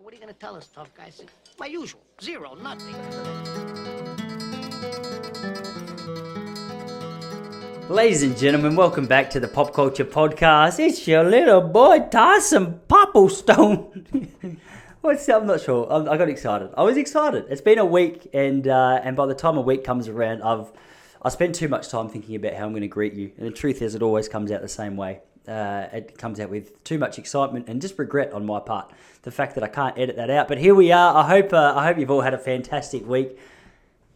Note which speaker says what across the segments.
Speaker 1: So what are you going to tell us, tough guy? I said, my usual. Zero, nothing.
Speaker 2: Ladies and gentlemen, welcome back to the Pop Culture Podcast. It's your little boy Tyson Popplestone. What's I'm not sure. I, I got excited. I was excited. It's been a week, and uh, and by the time a week comes around, I've I spent too much time thinking about how I'm going to greet you. And the truth is, it always comes out the same way. Uh, it comes out with too much excitement and just regret on my part. The fact that I can't edit that out. But here we are. I hope uh, I hope you've all had a fantastic week.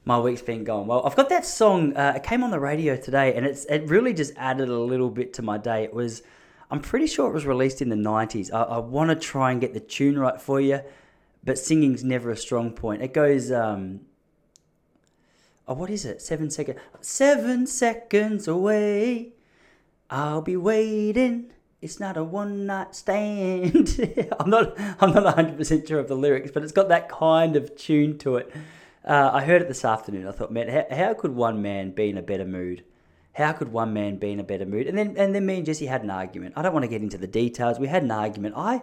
Speaker 2: My week's been going well. I've got that song. Uh, it came on the radio today, and it's it really just added a little bit to my day. It was I'm pretty sure it was released in the 90s. I, I want to try and get the tune right for you, but singing's never a strong point. It goes, um, oh, what is it? Seven seconds. Seven seconds away. I'll be waiting. It's not a one night stand. I'm not. I'm not 100 percent sure of the lyrics, but it's got that kind of tune to it. Uh, I heard it this afternoon. I thought, man, how, how could one man be in a better mood? how could one man be in a better mood? And then and then me and Jesse had an argument. I don't want to get into the details. We had an argument. I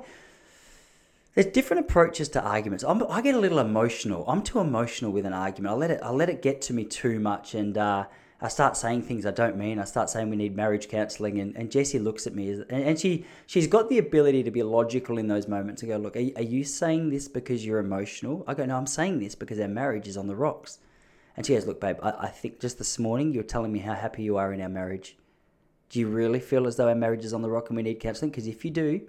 Speaker 2: there's different approaches to arguments. I'm, i get a little emotional. I'm too emotional with an argument. I let it I let it get to me too much, and uh, I start saying things I don't mean. I start saying we need marriage counselling, and, and Jessie looks at me, and, and she she's got the ability to be logical in those moments and go, look, are, are you saying this because you're emotional? I go, no, I'm saying this because our marriage is on the rocks. And she goes, Look, babe, I, I think just this morning you're telling me how happy you are in our marriage. Do you really feel as though our marriage is on the rock and we need counselling? Because if you do,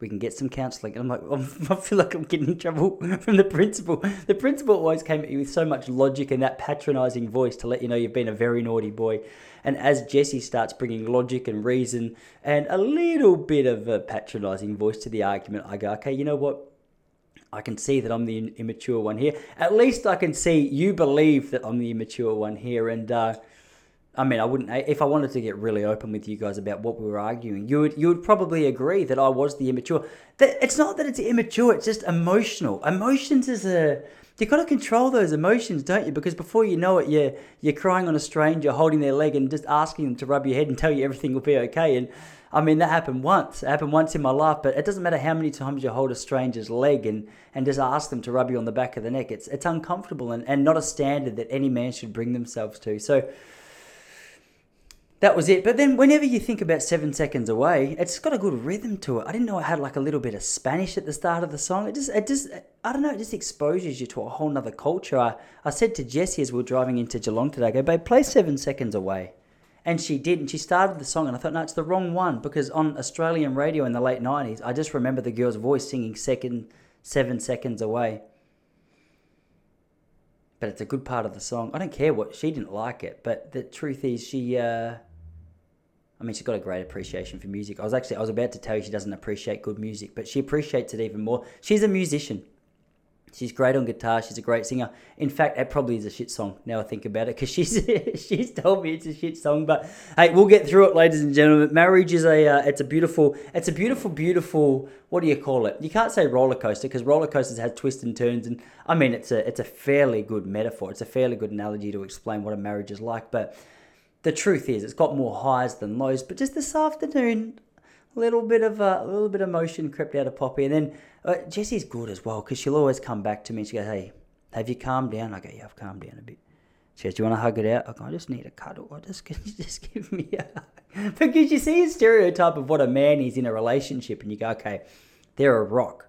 Speaker 2: we can get some counselling. And I'm like, I feel like I'm getting in trouble from the principal. The principal always came at you with so much logic and that patronising voice to let you know you've been a very naughty boy. And as Jesse starts bringing logic and reason and a little bit of a patronising voice to the argument, I go, okay, you know what? I can see that I'm the immature one here. At least I can see you believe that I'm the immature one here. And uh, I mean, I wouldn't if I wanted to get really open with you guys about what we were arguing. You would you would probably agree that I was the immature. That it's not that it's immature. It's just emotional. Emotions is a you got to control those emotions, don't you? Because before you know it, you're you're crying on a stranger, holding their leg, and just asking them to rub your head and tell you everything will be okay. And I mean, that happened once. It happened once in my life, but it doesn't matter how many times you hold a stranger's leg and, and just ask them to rub you on the back of the neck. It's, it's uncomfortable and, and not a standard that any man should bring themselves to. So that was it. But then whenever you think about Seven Seconds Away, it's got a good rhythm to it. I didn't know it had like a little bit of Spanish at the start of the song. It just, it just, I don't know, it just exposes you to a whole nother culture. I, I said to Jessie as we were driving into Geelong today, I go, babe, play Seven Seconds Away. And she did, and she started the song, and I thought, no, it's the wrong one because on Australian radio in the late 90s, I just remember the girl's voice singing second, seven seconds away. But it's a good part of the song. I don't care what, she didn't like it, but the truth is, she, uh, I mean, she's got a great appreciation for music. I was actually, I was about to tell you she doesn't appreciate good music, but she appreciates it even more. She's a musician. She's great on guitar. She's a great singer. In fact, that probably is a shit song now I think about it because she's she's told me it's a shit song. But hey, we'll get through it, ladies and gentlemen. Marriage is a uh, it's a beautiful it's a beautiful beautiful what do you call it? You can't say roller coaster because roller coasters have twists and turns, and I mean it's a it's a fairly good metaphor. It's a fairly good analogy to explain what a marriage is like. But the truth is, it's got more highs than lows. But just this afternoon, a little bit of uh, a little bit of emotion crept out of Poppy, and then uh, Jessie's good as well because she'll always come back to me and she goes, "Hey, have you calmed down?" I go, "Yeah, I've calmed down a bit." She goes, "Do you want to hug it out?" I go, "I just need a cuddle. I just can you just give me a hug?" because you see a stereotype of what a man is in a relationship, and you go, "Okay, they're a rock,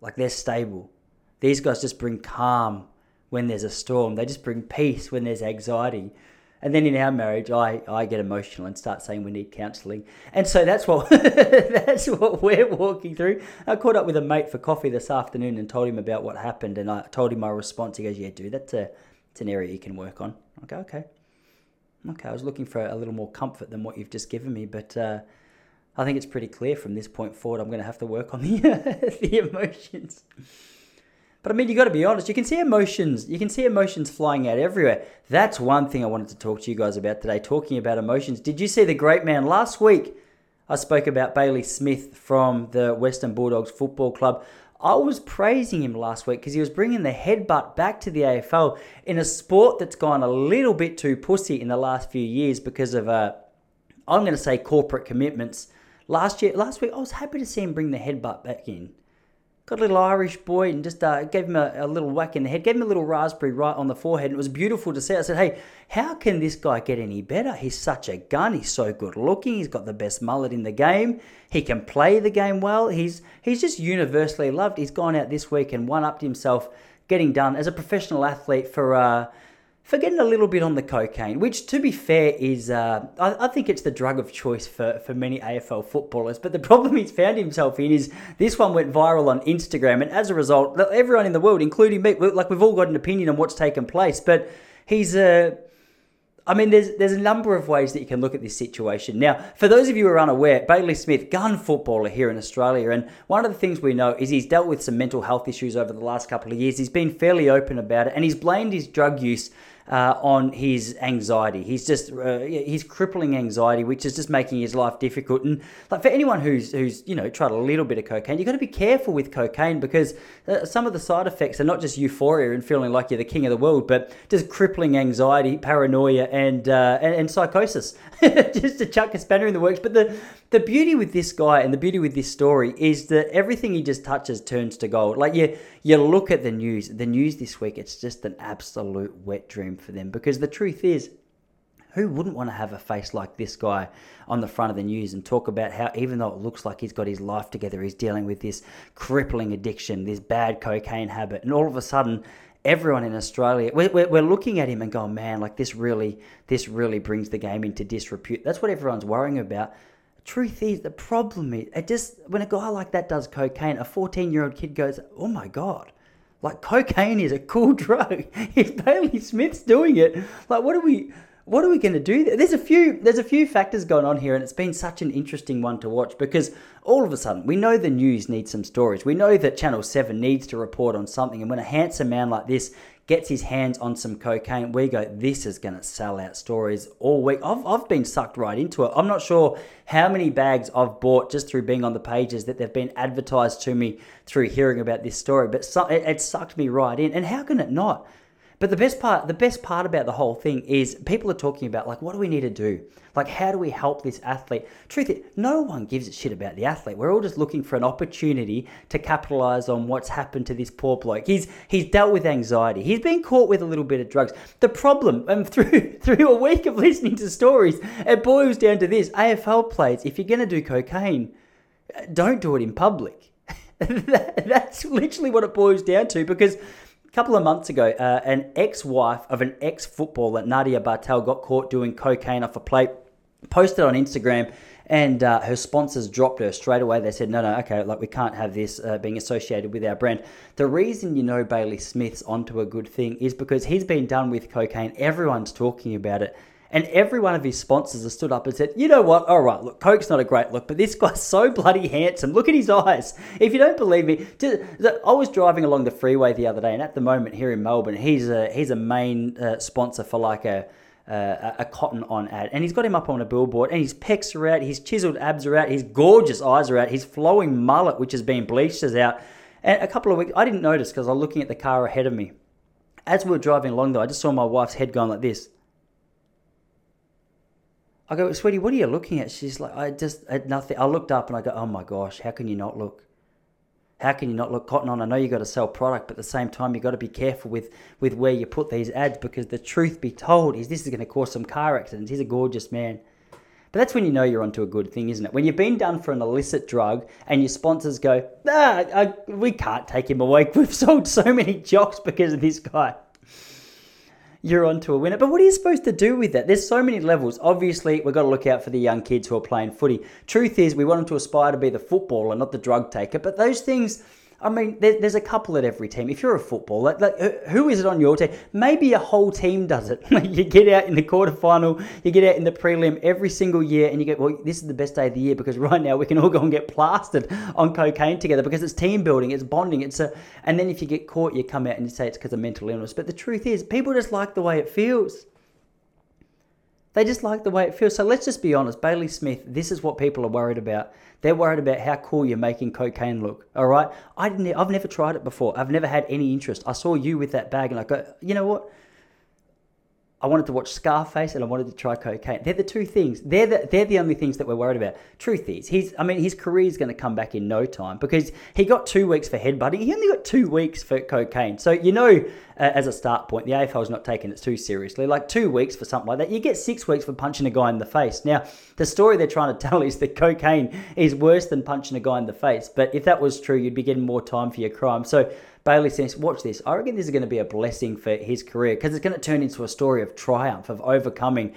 Speaker 2: like they're stable. These guys just bring calm when there's a storm. They just bring peace when there's anxiety." And then in our marriage, I, I get emotional and start saying we need counselling. And so that's what that's what we're walking through. I caught up with a mate for coffee this afternoon and told him about what happened. And I told him my response. He goes, "Yeah, dude, that's a it's an area you can work on." I go, "Okay, okay." I was looking for a little more comfort than what you've just given me, but uh, I think it's pretty clear from this point forward. I'm going to have to work on the the emotions. But I mean, you got to be honest. You can see emotions. You can see emotions flying out everywhere. That's one thing I wanted to talk to you guys about today. Talking about emotions. Did you see the great man last week? I spoke about Bailey Smith from the Western Bulldogs Football Club. I was praising him last week because he was bringing the headbutt back to the AFL in a sport that's gone a little bit too pussy in the last few years because of, uh, I'm going to say, corporate commitments. Last year, last week, I was happy to see him bring the headbutt back in got a little Irish boy and just uh, gave him a, a, little whack in the head, gave him a little raspberry right on the forehead. And it was beautiful to see. I said, hey, how can this guy get any better? He's such a gun. He's so good looking. He's got the best mullet in the game. He can play the game well. He's, he's just universally loved. He's gone out this week and one upped himself getting done as a professional athlete for... Uh, for getting a little bit on the cocaine, which, to be fair, is uh, I, I, think it's the drug of choice for, for many AFL footballers. But the problem he's found himself in is this one went viral on Instagram, and as a result, everyone in the world, including me, like we've all got an opinion on what's taken place. But he's a uh, I mean, there's there's a number of ways that you can look at this situation. Now, for those of you who are unaware, Bailey Smith, gun footballer here in Australia, and one of the things we know is he's dealt with some mental health issues over the last couple of years. He's been fairly open about it, and he's blamed his drug use uh, on his anxiety. He's just uh, he's crippling anxiety, which is just making his life difficult. And like for anyone who's who's you know tried a little bit of cocaine, you've got to be careful with cocaine because uh, some of the side effects are not just euphoria and feeling like you're the king of the world, but just crippling anxiety, paranoia, and uh, and, and psychosis. just to chuck a spanner in the works. But the the beauty with this guy and the beauty with this story is that everything he just touches turns to gold. Like you, you look at the news. The news this week, it's just an absolute wet dream for them. Because the truth is, who wouldn't want to have a face like this guy on the front of the news and talk about how, even though it looks like he's got his life together, he's dealing with this crippling addiction, this bad cocaine habit, and all of a sudden, everyone in Australia, we're, we're, looking at him and going, man, like this really, this really brings the game into disrepute. That's what everyone's worrying about. Truth is, the problem is, it just when a guy like that does cocaine, a 14 year old kid goes, "Oh my god, like cocaine is a cool drug." if Bailey Smith's doing it, like what are we? What are we going to do? There's a few. There's a few factors going on here, and it's been such an interesting one to watch because all of a sudden we know the news needs some stories. We know that Channel Seven needs to report on something, and when a handsome man like this gets his hands on some cocaine, we go, this is going to sell out stories all week. I've, I've been sucked right into it. I'm not sure how many bags I've bought just through being on the pages that they've been advertised to me through hearing about this story, but it, it sucked me right in. And how can it not? But the best part, the best part about the whole thing is people are talking about like, what do we need to do? Like, how do we help this athlete? Truth is, no one gives a shit about the athlete. We're all just looking for an opportunity to capitalize on what's happened to this poor bloke. He's he's dealt with anxiety. He's been caught with a little bit of drugs. The problem, um, and through through a week of listening to stories, it boils down to this: AFL players, if you're gonna do cocaine, uh, don't do it in public. That's literally what it boils down to because couple of months ago, uh, an ex-wife of an ex-footballer, Nadia Bartel, got caught doing cocaine off a plate, posted on Instagram, and uh, her sponsors dropped her straight away. They said, no, no, okay, like we can't have this uh, being associated with our brand. The reason you know Bailey Smith's onto a good thing is because he's been done with cocaine. Everyone's talking about it. And every one of his sponsors has stood up and said, you know what? All right, look, Coke's not a great look, but this guy's so bloody handsome. Look at his eyes. If you don't believe me, just, I was driving along the freeway the other day, and at the moment here in Melbourne, he's a he's a main uh, sponsor for like a. Uh, a cotton on ad, and he's got him up on a billboard, and his pecs are out, his chiseled abs are out, his gorgeous eyes are out, his flowing mullet, which has been bleached, is out. And a couple of weeks, I didn't notice because I was looking at the car ahead of me. As we were driving along, though, I just saw my wife's head going like this. I go, sweetie, what are you looking at? She's like, I just had nothing. I looked up and I go, oh my gosh, how can you not look? How can you not look cotton on? I know you got to sell product, but at the same time, you got to be careful with with where you put these ads because the truth be told is this is going to cause some car accidents. He's a gorgeous man. But that's when you know you're onto a good thing, isn't it? When you've been done for an illicit drug and your sponsors go, ah, I, we can't take him away. We've sold so many jocks because of this guy you're onto a winner. But what are you supposed to do with that? There's so many levels. Obviously, we've got to look out for the young kids who are playing footy. Truth is, we want them to aspire to be the footballer, not the drug taker. But those things I mean, there, there's a couple at every team. If you're a footballer, like, who is it on your team? Maybe a whole team does it. you get out in the quarterfinal, you get out in the prelim every single year, and you go, well, this is the best day of the year because right now we can all go and get plastered on cocaine together because it's team building, it's bonding, it's a. And then if you get caught, you come out and you say it's because of mental illness. But the truth is, people just like the way it feels. They just like the way it feels. So let's just be honest. Bailey Smith, this is what people are worried about. They're worried about how cool you're making cocaine look. All right. I didn't, I've never tried it before. I've never had any interest. I saw you with that bag and I go, you know what? I wanted to watch Scarface and I wanted to try cocaine. They're the two things. They're the, they're the only things that we're worried about. Truth is, he's I mean his career is going to come back in no time because he got two weeks for headbutting. He only got two weeks for cocaine. So you know, uh, as a start point, the AFL is not taking it too seriously. Like two weeks for something like that, you get six weeks for punching a guy in the face. Now the story they're trying to tell is that cocaine is worse than punching a guy in the face. But if that was true, you'd be getting more time for your crime. So Bailey says, watch this. I reckon this is going to be a blessing for his career because it's going to turn into a story of triumph, of overcoming,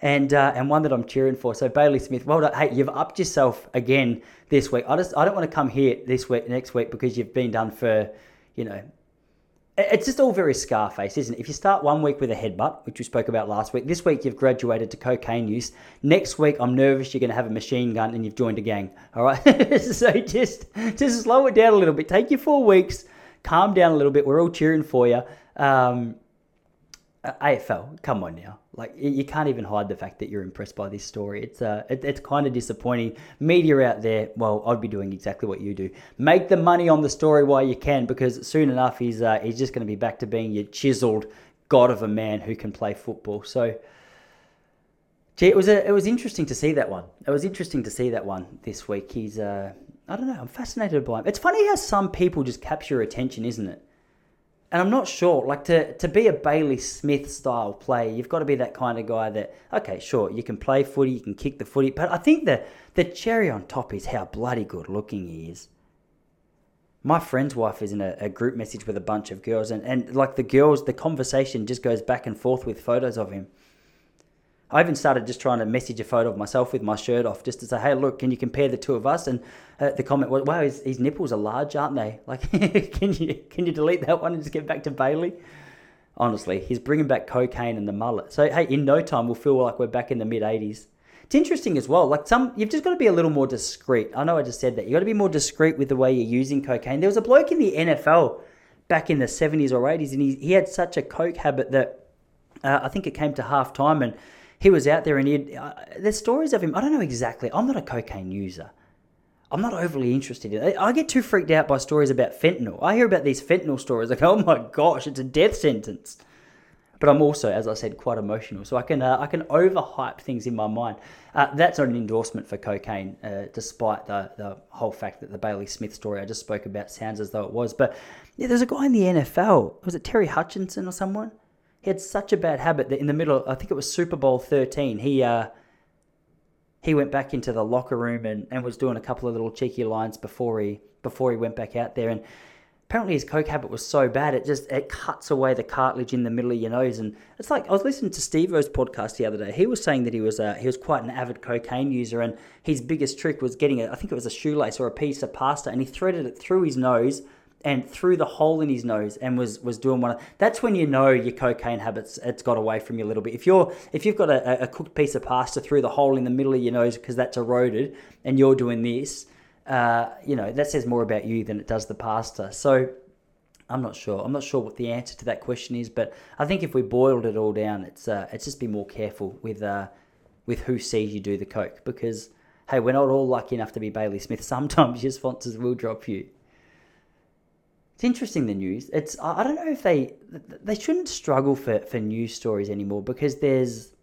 Speaker 2: and uh, and one that I'm cheering for. So Bailey Smith, well done. Hey, you've upped yourself again this week. I just I don't want to come here this week, next week because you've been done for, you know. It's just all very Scarface, isn't it? If you start one week with a headbutt, which we spoke about last week, this week you've graduated to cocaine use. Next week, I'm nervous you're going to have a machine gun and you've joined a gang. All right, so just just slow it down a little bit. Take your four weeks, calm down a little bit. We're all cheering for you. Um, AFL, come on now. Like you can't even hide the fact that you're impressed by this story. It's uh, it, it's kind of disappointing. Media out there, well, I'd be doing exactly what you do. Make the money on the story while you can, because soon enough he's uh, he's just going to be back to being your chiseled god of a man who can play football. So, gee, it was a, it was interesting to see that one. It was interesting to see that one this week. He's uh, I don't know. I'm fascinated by him. It's funny how some people just capture attention, isn't it? And I'm not sure, like to, to be a Bailey Smith style player, you've got to be that kind of guy that, okay, sure, you can play footy, you can kick the footy, but I think the, the cherry on top is how bloody good looking he is. My friend's wife is in a, a group message with a bunch of girls, and, and like the girls, the conversation just goes back and forth with photos of him. I even started just trying to message a photo of myself with my shirt off just to say, hey, look, can you compare the two of us? And uh, the comment was, wow, his, his, nipples are large, aren't they? Like, can you can you delete that one and just get back to Bailey? Honestly, he's bringing back cocaine and the mullet. So, hey, in no time, we'll feel like we're back in the mid 80s. It's interesting as well. Like some, you've just got to be a little more discreet. I know I just said that. You've got to be more discreet with the way you're using cocaine. There was a bloke in the NFL back in the 70s or 80s, and he, he had such a coke habit that uh, I think it came to half time and he was out there and he uh, there's stories of him. I don't know exactly. I'm not a cocaine user. I'm not overly interested in it. I get too freaked out by stories about fentanyl. I hear about these fentanyl stories like, oh my gosh, it's a death sentence. But I'm also, as I said, quite emotional, so I can uh, I can overhype things in my mind. Uh, that's not an endorsement for cocaine, uh, despite the the whole fact that the Bailey Smith story I just spoke about sounds as though it was. But yeah, there's a guy in the NFL. Was it Terry Hutchinson or someone? He had such a bad habit that in the middle, I think it was Super Bowl 13, he uh, he went back into the locker room and, and was doing a couple of little cheeky lines before he before he went back out there. And apparently his coke habit was so bad it just it cuts away the cartilage in the middle of your nose. And it's like I was listening to Steve-O's podcast the other day. He was saying that he was uh, he was quite an avid cocaine user, and his biggest trick was getting a, I think it was a shoelace or a piece of pasta, and he threaded it through his nose and through the hole in his nose and was was doing one of that's when you know your cocaine habits it's got away from you a little bit if you're if you've got a, a cooked piece of pasta through the hole in the middle of your nose because that's eroded and you're doing this uh, you know that says more about you than it does the pasta so I'm not sure. I'm not sure what the answer to that question is, but I think if we boiled it all down, it's uh, it's just be more careful with uh, with who sees you do the coke because hey, we're not all lucky enough to be Bailey Smith. Sometimes your sponsors will drop you. It's interesting the news. It's I don't know if they they shouldn't struggle for, for news stories anymore because there's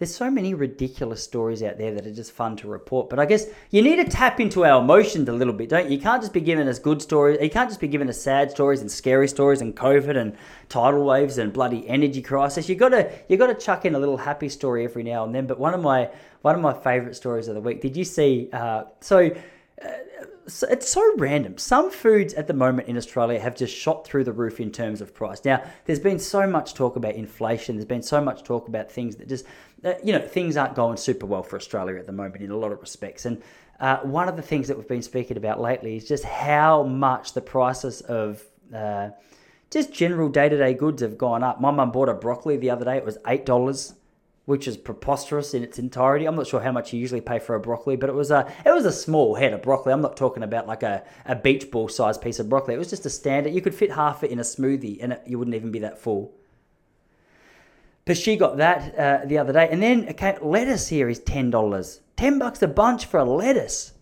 Speaker 2: there's so many ridiculous stories out there that are just fun to report. But I guess you need to tap into our emotions a little bit, don't you? You can't just be giving us good stories. You can't just be giving us sad stories and scary stories and COVID and tidal waves and bloody energy crisis. You gotta you gotta chuck in a little happy story every now and then. But one of my one of my favorite stories of the week. Did you see? Uh, so. It's so random. Some foods at the moment in Australia have just shot through the roof in terms of price. Now, there's been so much talk about inflation. There's been so much talk about things that just, uh, you know, things aren't going super well for Australia at the moment in a lot of respects. And uh, one of the things that we've been speaking about lately is just how much the prices of uh, just general day to day goods have gone up. My mum bought a broccoli the other day. It was eight dollars which is preposterous in its entirety. I'm not sure how much you usually pay for a broccoli, but it was a it was a small head of broccoli. I'm not talking about like a, a beach ball sized piece of broccoli. It was just a standard. You could fit half it in a smoothie, and it, you wouldn't even be that full. But she got that uh, the other day, and then okay, lettuce here is ten dollars, ten bucks a bunch for a lettuce.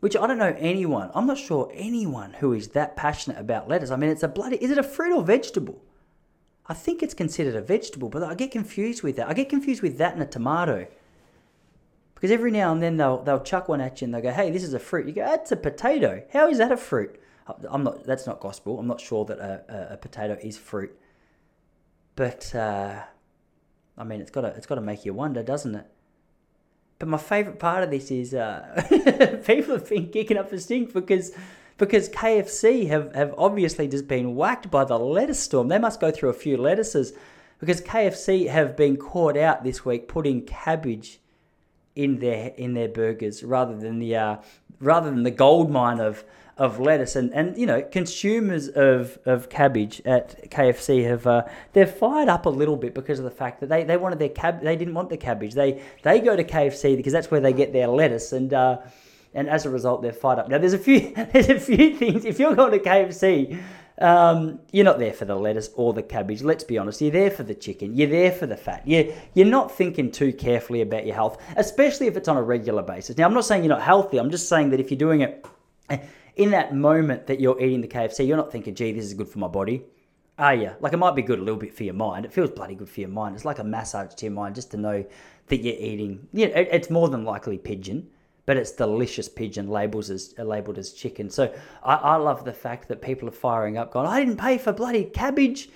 Speaker 2: Which I don't know anyone. I'm not sure anyone who is that passionate about lettuce. I mean, it's a bloody. Is it a fruit or vegetable? I think it's considered a vegetable, but I get confused with that. I get confused with that and a tomato. Because every now and then they'll they'll chuck one at you and they'll go, "Hey, this is a fruit." You go, "That's a potato. How is that a fruit?" I'm not. That's not gospel. I'm not sure that a, a, a potato is fruit. But uh, I mean, it's got to it's got to make you wonder, doesn't it? But my favourite part of this is uh, people have been kicking up a stink because because KFC have, have obviously just been whacked by the lettuce storm. They must go through a few lettuces because KFC have been caught out this week putting cabbage in their in their burgers rather than the uh, rather than the gold mine of of lettuce. And, and you know consumers of, of cabbage at KFC have uh, they're fired up a little bit because of the fact that they, they wanted their cab they didn't want the cabbage. They they go to KFC because that's where they get their lettuce. And uh, and as a result they're fired up now there's a few there's a few things if you're going to KFC um, you're not there for the lettuce or the cabbage. Let's be honest. You're there for the chicken. You're there for the fat. You you're not thinking too carefully about your health, especially if it's on a regular basis. Now, I'm not saying you're not healthy. I'm just saying that if you're doing it in that moment that you're eating the KFC, you're not thinking, "Gee, this is good for my body." Are you? Like it might be good a little bit for your mind. It feels bloody good for your mind. It's like a massage to your mind just to know that you're eating. You know, it's more than likely pigeon but it's delicious pigeon labels as uh, labeled as chicken. So I, I love the fact that people are firing up, going, I didn't pay for bloody cabbage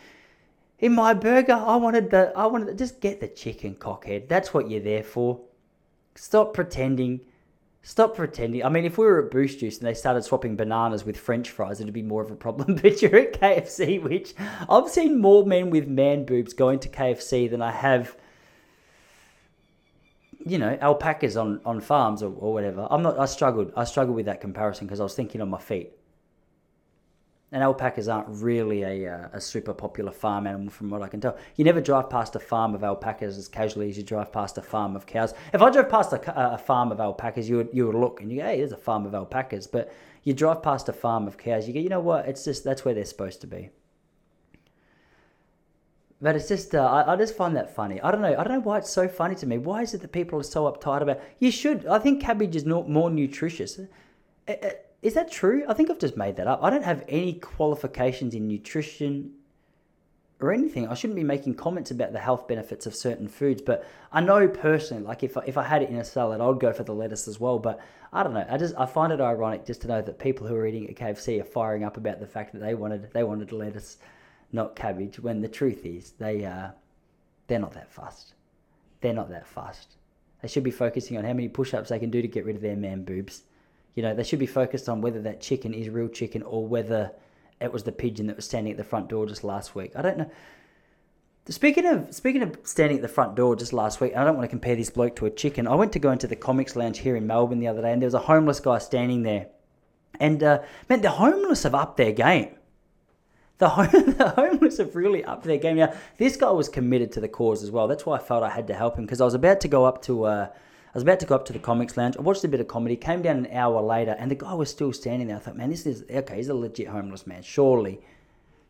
Speaker 2: in my burger. I wanted the I wanted to just get the chicken cockhead. That's what you're there for. Stop pretending. Stop pretending. I mean, if we were at Boost Juice and they started swapping bananas with French fries, it'd be more of a problem. But you're at KFC, which I've seen more men with man boobs going to KFC than I have you know, alpacas on, on farms or, or whatever. I'm not. I struggled. I struggled with that comparison because I was thinking on my feet. And alpacas aren't really a, uh, a super popular farm animal, from what I can tell. You never drive past a farm of alpacas as casually as you drive past a farm of cows. If I drove past a, a farm of alpacas, you would you would look and you go, "Hey, there's a farm of alpacas." But you drive past a farm of cows, you go, "You know what? It's just that's where they're supposed to be." But it's just, uh, I, I, just find that funny. I don't know. I don't know why it's so funny to me. Why is it that people are so uptight about? You should. I think cabbage is not more nutritious. Uh, uh, is that true? I think I've just made that up. I don't have any qualifications in nutrition or anything. I shouldn't be making comments about the health benefits of certain foods, but I know personally, like if I, if I had it in a salad, I'd go for the lettuce as well. But I don't know. I just I find it ironic just to know that people who are eating at KFC are firing up about the fact that they wanted they wanted lettuce not cabbage, when the truth is they uh, they're not that fast. They're not that fast. They should be focusing on how many push-ups they can do to get rid of their man boobs. You know, they should be focused on whether that chicken is real chicken or whether it was the pigeon that was standing at the front door just last week. I don't know. Speaking of speaking of standing at the front door just last week, I don't want to compare this bloke to a chicken. I went to go into the comics lounge here in Melbourne the other day, and there was a homeless guy standing there, and uh, man, the homeless have upped their game. The, home, the homeless have really upped their game. Now, this guy was committed to the cause as well. That's why I felt I had to help him because I was about to go up to uh, I was about to go up to the comics lounge. I watched a bit of comedy, came down an hour later, and the guy was still standing there. I thought, man, this is okay. He's a legit homeless man. Surely,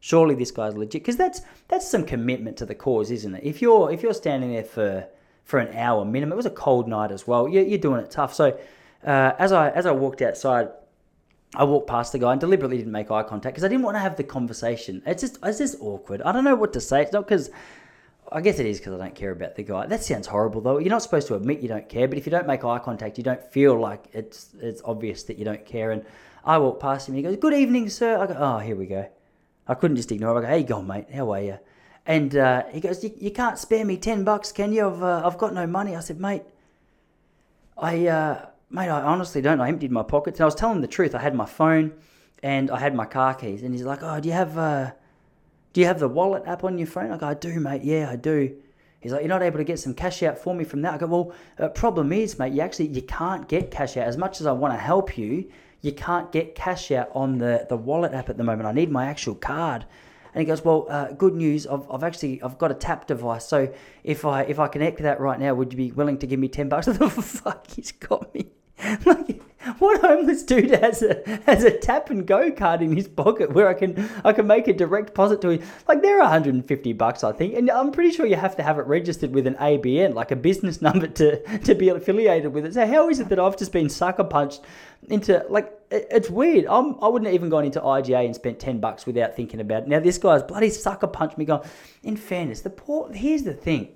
Speaker 2: surely this guy's legit because that's that's some commitment to the cause, isn't it? If you're if you're standing there for for an hour minimum, it was a cold night as well. You're, you're doing it tough. So uh, as I as I walked outside, I walked past the guy and deliberately didn't make eye contact because I didn't want to have the conversation. It's just it's just awkward. I don't know what to say. It's not because I guess it is because I don't care about the guy. That sounds horrible though. You're not supposed to admit you don't care, but if you don't make eye contact, you don't feel like it's it's obvious that you don't care. And I walked past him and he goes, "Good evening, sir." I go, "Oh, here we go." I couldn't just ignore. Him. I go, "Hey, go on, mate. How are you?" And uh, he goes, you, can't spare me ten bucks, can you? I've uh, I've got no money." I said, "Mate, I." Uh, mate, I honestly don't. I emptied my pockets. And I was telling the truth. I had my phone and I had my car keys. And he's like, oh, do you have uh, do you have the wallet app on your phone? I go, I do, mate. Yeah, I do. He's like, you're not able to get some cash out for me from that. I go, well, uh, problem is, mate, you actually you can't get cash out. As much as I want to help you, you can't get cash out on the the wallet app at the moment. I need my actual card. And he goes, well, uh, good news. I've, I've actually I've got a tap device. So if I if I connect that right now, would you be willing to give me ten bucks? The fuck, he's got me. like, what homeless dude has a has a tap and go card in his pocket where I can I can make a direct deposit to him? Like they're 150 bucks, I think, and I'm pretty sure you have to have it registered with an ABN, like a business number, to to be affiliated with it. So how is it that I've just been sucker punched into like it, it's weird. I'm, I wouldn't have even gone into IGA and spent 10 bucks without thinking about it. Now, this guy's bloody sucker punched me going, in fairness, the poor, here's the thing.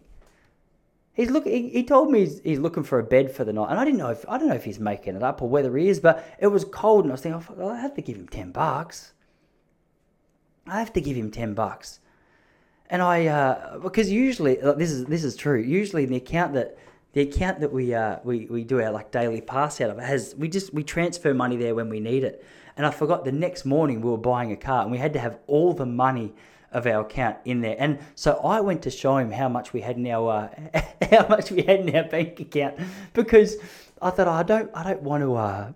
Speaker 2: He's look. He, he told me he's, he's, looking for a bed for the night, and I didn't know if I don't know if he's making it up or whether he is. But it was cold, and I was thinking, oh, I have to give him ten bucks. I have to give him ten bucks, and I uh, because usually this is this is true. Usually the account that the account that we uh, we we do our like daily pass out of has we just we transfer money there when we need it. And I forgot the next morning we were buying a car and we had to have all the money of our account in there. And so I went to show him how much we had in our uh, how much we had in our bank account because I thought oh, I don't I don't want to uh,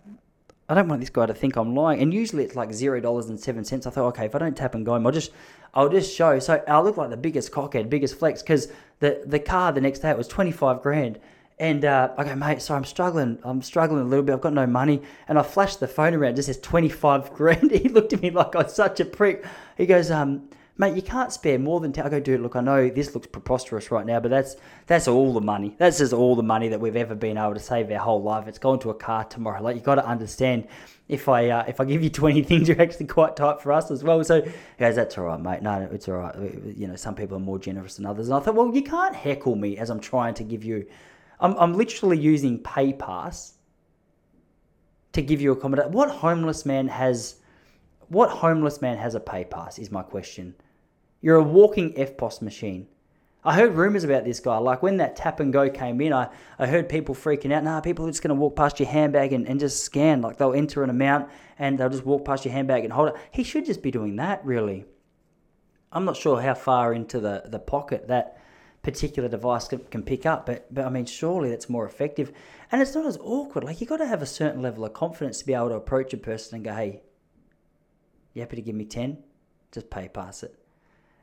Speaker 2: I don't want this guy to think I'm lying. And usually it's like zero dollars and seven cents. I thought, okay, if I don't tap and go I'll just I'll just show. So I look like the biggest cockhead, biggest flex, because the the car the next day it was twenty five grand. And uh, I go, mate, so I'm struggling. I'm struggling a little bit. I've got no money. And I flashed the phone around. It just says 25 grand. He looked at me like I was such a prick. He goes, um, mate, you can't spare more than 10. I go, dude, look, I know this looks preposterous right now, but that's that's all the money. That's just all the money that we've ever been able to save our whole life. It's going to a car tomorrow. Like, you've got to understand, if I uh, if I give you 20 things, you're actually quite tight for us as well. So he goes, that's all right, mate. No, it's all right. You know, some people are more generous than others. And I thought, well, you can't heckle me as I'm trying to give you. I'm, I'm literally using PayPass to give you a accommodation. What homeless man has... What homeless man has a pay pass? is my question. You're a walking EFTPOS machine. I heard rumors about this guy. Like when that tap and go came in, I, I heard people freaking out. Nah, people are just going to walk past your handbag and, and just scan. Like they'll enter an amount and they'll just walk past your handbag and hold it. He should just be doing that, really. I'm not sure how far into the, the pocket that particular device can, can pick up, but, but I mean, surely that's more effective. And it's not as awkward. Like, you've got to have a certain level of confidence to be able to approach a person and go, hey, you happy to give me 10? Just pay pass it.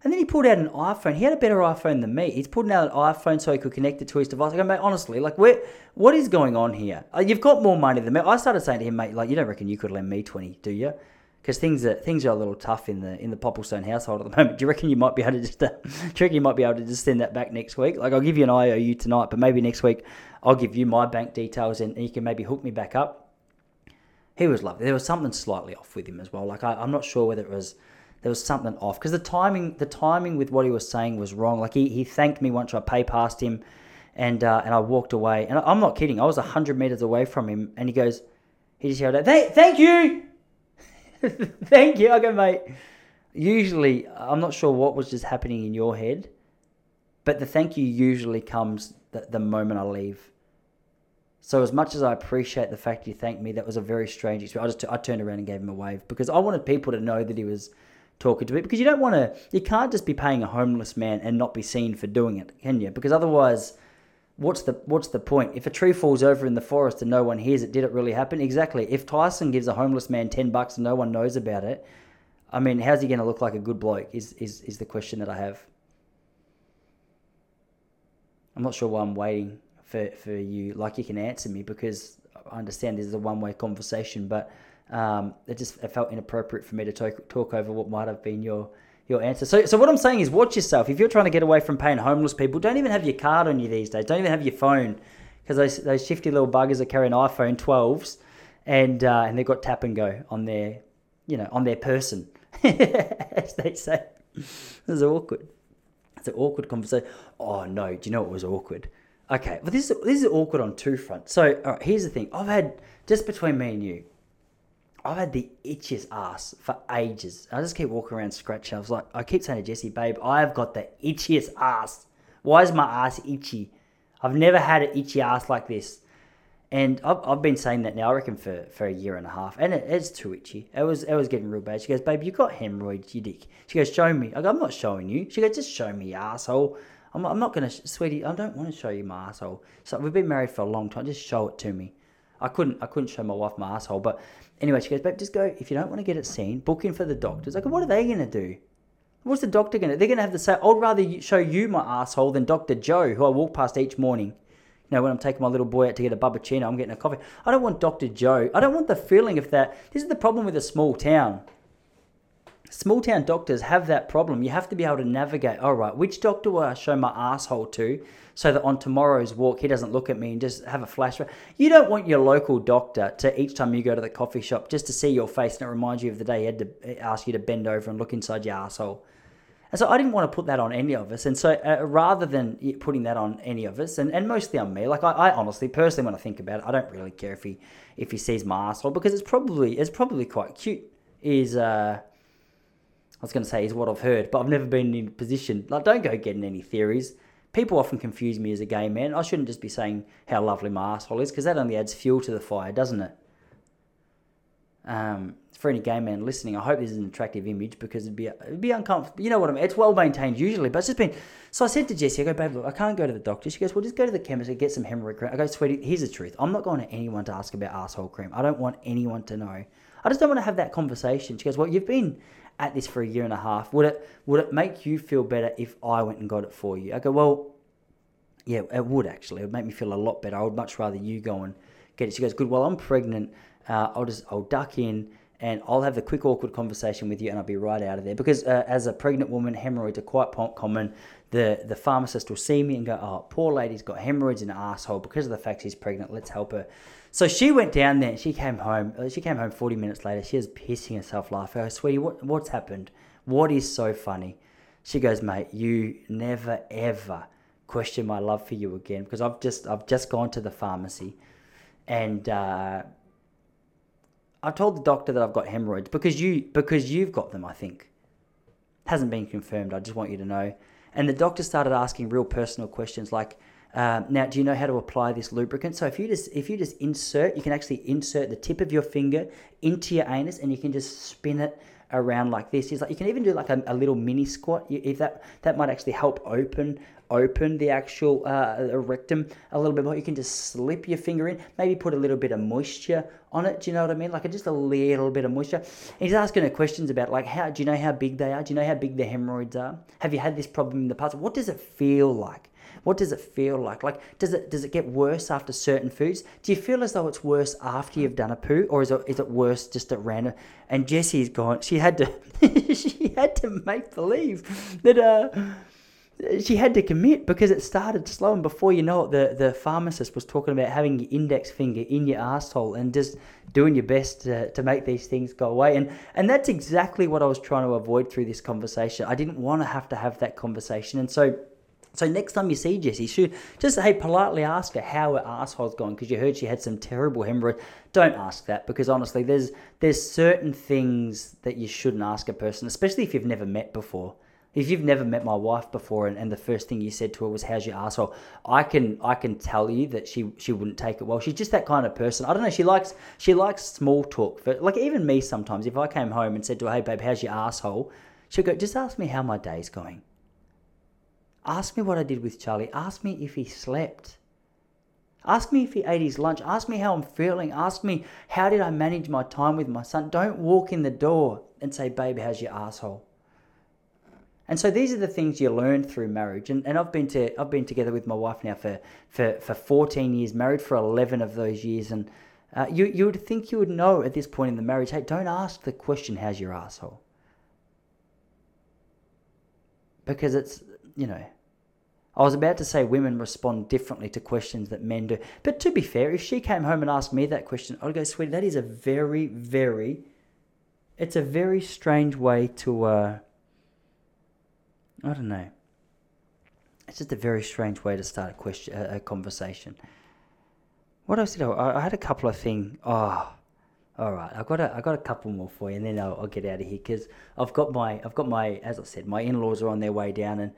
Speaker 2: And then he pulled out an iPhone. He had a better iPhone than me. He's putting out an iPhone so he could connect it to his device. I go, mate, honestly, like, where, what is going on here? Uh, you've got more money than me. I started saying to him, mate, like, you don't reckon you could lend me 20, do you? Because things are things are a little tough in the in the Popplestone household at the moment. Do you reckon you might be able to just uh, you might be able to just send that back next week? Like I'll give you an IOU tonight, but maybe next week I'll give you my bank details and, and you can maybe hook me back up. He was lovely. There was something slightly off with him as well. Like I, I'm not sure whether it was there was something off because the timing the timing with what he was saying was wrong. Like he, he thanked me once I pay past him, and uh, and I walked away. And I'm not kidding. I was hundred meters away from him, and he goes, he just yelled out, "Thank, thank you, thank you." I go, mate. Usually, I'm not sure what was just happening in your head, but the thank you usually comes the, the moment I leave. So as much as I appreciate the fact you thanked me, that was a very strange experience. I just I turned around and gave him a wave because I wanted people to know that he was talking to me because you don't want to you can't just be paying a homeless man and not be seen for doing it can you? Because otherwise what's the what's the point? If a tree falls over in the forest and no one hears it did it really happen? Exactly. If tyson gives a homeless man 10 bucks and no one knows about it i mean how's he going to look like a good bloke is, is is the question that i have. I'm not sure why i'm waiting for for you like you can answer me because i understand this is a one-way conversation but um, it just it felt inappropriate for me to talk, talk over what might have been your your answer. So, so what I'm saying is, watch yourself. If you're trying to get away from paying homeless people, don't even have your card on you these days. Don't even have your phone, because those those shifty little buggers are carrying iPhone 12s, and uh, and they've got tap and go on their, you know, on their person, as they say. Is awkward. It's an awkward conversation. Oh no, do you know what was awkward? Okay, well this is this is awkward on two fronts. So, here's the thing. I've had just between me and you. I've had the itchiest ass for ages. I just keep walking around scratching. I was like, I keep saying to Jesse, babe, I've got the itchiest ass. Why is my ass itchy? I've never had an itchy ass like this. And I've, I've been saying that now, I reckon, for, for a year and a half. And it, it's too itchy. It was it was getting real bad. She goes, babe, you got hemorrhoids, you dick. She goes, show me. I go, I'm not showing you. She goes, just show me, asshole. I'm, I'm not going to, sweetie, I don't want to show you my asshole. So we've been married for a long time. Just show it to me. I couldn't I couldn't show my wife my asshole. But anyway, she goes, babe, just go. If you don't want to get it seen, book in for the doctors. Go, what are they gonna do? What's the doctor gonna? They're gonna have to say, I'd rather show you my asshole than Doctor Joe, who I walk past each morning. You know, when I'm taking my little boy out to get a bubba I'm getting a coffee. I don't want Dr. Joe. I don't want the feeling of that. This is the problem with a small town. Small town doctors have that problem. You have to be able to navigate. All right, which doctor will I show my asshole to so that on tomorrow's walk he doesn't look at me and just have a flashback? You don't want your local doctor to each time you go to the coffee shop just to see your face and it reminds you of the day he had to ask you to bend over and look inside your asshole. And so I didn't want to put that on any of us. And so uh, rather than putting that on any of us, and, and mostly on me, like I, I, honestly, personally, when I think about it, I don't really care if he if he sees my asshole because it's probably it's probably quite cute. Is uh, I was going to say is what I've heard, but I've never been in a position. Like, don't go getting any theories. People often confuse me as a gay man. I shouldn't just be saying how lovely my asshole is because that only adds fuel to the fire, doesn't it? Um, for any gay man listening, I hope this is an attractive image because it'd be it'd be uncomfortable. You know what I mean? It's well maintained usually, but it's just been. So I said to Jessie, I go, babe, look, I can't go to the doctor. She goes, well, just go to the chemist and get some hemorrhoid cream. I go, sweetie, here's the truth. I'm not going to anyone to ask about asshole cream. I don't want anyone to know. I just don't want to have that conversation. She goes, well, you've been at this for a year and a half. Would it would it make you feel better if I went and got it for you? I go, well, yeah, it would actually. It would make me feel a lot better. I would much rather you go and get it. She goes, good. Well, I'm pregnant. Uh, I'll just I'll duck in and I'll have the quick, awkward conversation with you, and I'll be right out of there. Because uh, as a pregnant woman, hemorrhoids are quite common. The the pharmacist will see me and go, "Oh, poor lady's got hemorrhoids in her asshole because of the fact she's pregnant. Let's help her." So she went down there. She came home. Uh, she came home 40 minutes later. She was pissing herself laughing. I go, "Sweetie, what what's happened? What is so funny?" She goes, "Mate, you never ever question my love for you again because I've just I've just gone to the pharmacy, and." Uh, I told the doctor that I've got hemorrhoids because you because you've got them. I think hasn't been confirmed. I just want you to know. And the doctor started asking real personal questions like, uh, "Now, do you know how to apply this lubricant?" So if you just if you just insert, you can actually insert the tip of your finger into your anus, and you can just spin it around like this. Is like you can even do like a, a, little mini squat. If that that might actually help open open the actual uh, rectum a little bit more. You can just slip your finger in, maybe put a little bit of moisture on it. Do you know what I mean? Like just a little bit of moisture. And he's asking her questions about like how do you know how big they are? Do you know how big the hemorrhoids are? Have you had this problem in the past? What does it feel like? What does it feel like? Like does it does it get worse after certain foods? Do you feel as though it's worse after you've done a poo, or is it is it worse just at random? And Jessie's gone. She had to she had to make believe that uh she had to commit because it started slow, and before you know it, the, the pharmacist was talking about having your index finger in your asshole and just doing your best to, to make these things go away. And and that's exactly what I was trying to avoid through this conversation. I didn't want to have to have that conversation, and so. So next time you see Jessie, should just hey politely ask her how her asshole's gone because you heard she had some terrible hemorrhoid. Don't ask that because honestly, there's there's certain things that you shouldn't ask a person, especially if you've never met before. If you've never met my wife before and, and the first thing you said to her was how's your asshole, I can I can tell you that she she wouldn't take it well. She's just that kind of person. I don't know, she likes she likes small talk. Like even me sometimes, if I came home and said to her, Hey babe, how's your asshole? She'll go, just ask me how my day's going. Ask me what I did with Charlie. Ask me if he slept. Ask me if he ate his lunch. Ask me how I'm feeling. Ask me how did I manage my time with my son. Don't walk in the door and say, baby, how's your asshole? And so these are the things you learn through marriage. And, and I've been to I've been together with my wife now for, for, for 14 years, married for 11 of those years. And uh, you, you would think you would know at this point in the marriage, hey, don't ask the question, how's your asshole? Because it's, you know, I was about to say women respond differently to questions that men do. But to be fair, if she came home and asked me that question, I'd go, sweetie, that is a very, very, it's a very strange way to, uh, I don't know. It's just a very strange way to start a question, a, conversation. What else did I? I had a couple of things. Oh, all right. I got a, I got a couple more for you, and then I'll, I'll get out of here because I've got my, I've got my, as I said, my in-laws are on their way down, and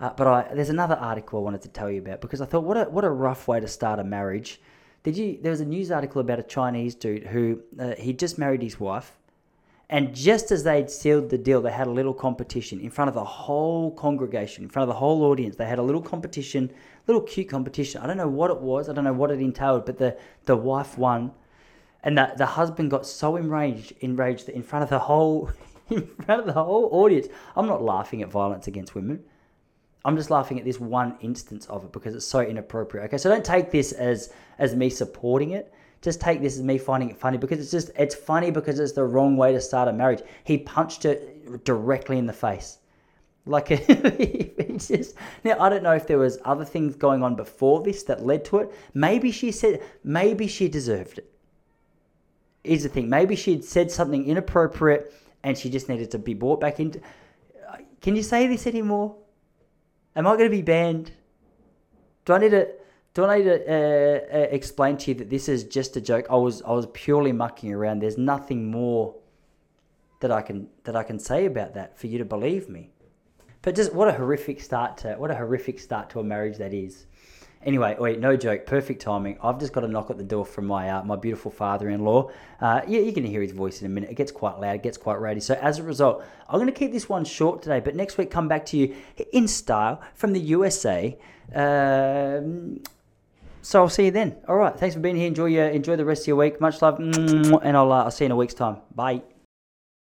Speaker 2: uh, but I, there's another article I wanted to tell you about because I thought what a, what a rough way to start a marriage. Did you? There was a news article about a Chinese dude who uh, he just married his wife and just as they'd sealed the deal, they had a little competition in front of the whole congregation, in front of the whole audience. They had a little competition, little cute competition. I don't know what it was, I don't know what it entailed, but the, the wife won. And the, the husband got so enraged, enraged that in front of the whole in front of the whole audience. I'm not laughing at violence against women. I'm just laughing at this one instance of it because it's so inappropriate. Okay, so don't take this as as me supporting it just take this as me finding it funny because it's just it's funny because it's the wrong way to start a marriage. He punched her directly in the face. Like it's just now, I don't know if there was other things going on before this that led to it. Maybe she said, maybe she deserved it. Here's the thing: maybe she'd said something inappropriate, and she just needed to be brought back into. Can you say this anymore? Am I going to be banned? Do I need to? Do I need to uh, uh, explain to you that this is just a joke? I was I was purely mucking around. There's nothing more that I can that I can say about that for you to believe me. But just what a horrific start to what a horrific start to a marriage that is. Anyway, wait, no joke, perfect timing. I've just got a knock at the door from my uh, my beautiful father-in-law. Uh, yeah, you're gonna hear his voice in a minute. It gets quite loud, it gets quite rowdy. So as a result, I'm going to keep this one short today. But next week, come back to you in style from the USA. Um, so I'll see you then. All right, thanks for being here. Enjoy your enjoy the rest of your week. Much love, and I'll uh, I'll see you in a week's time. Bye.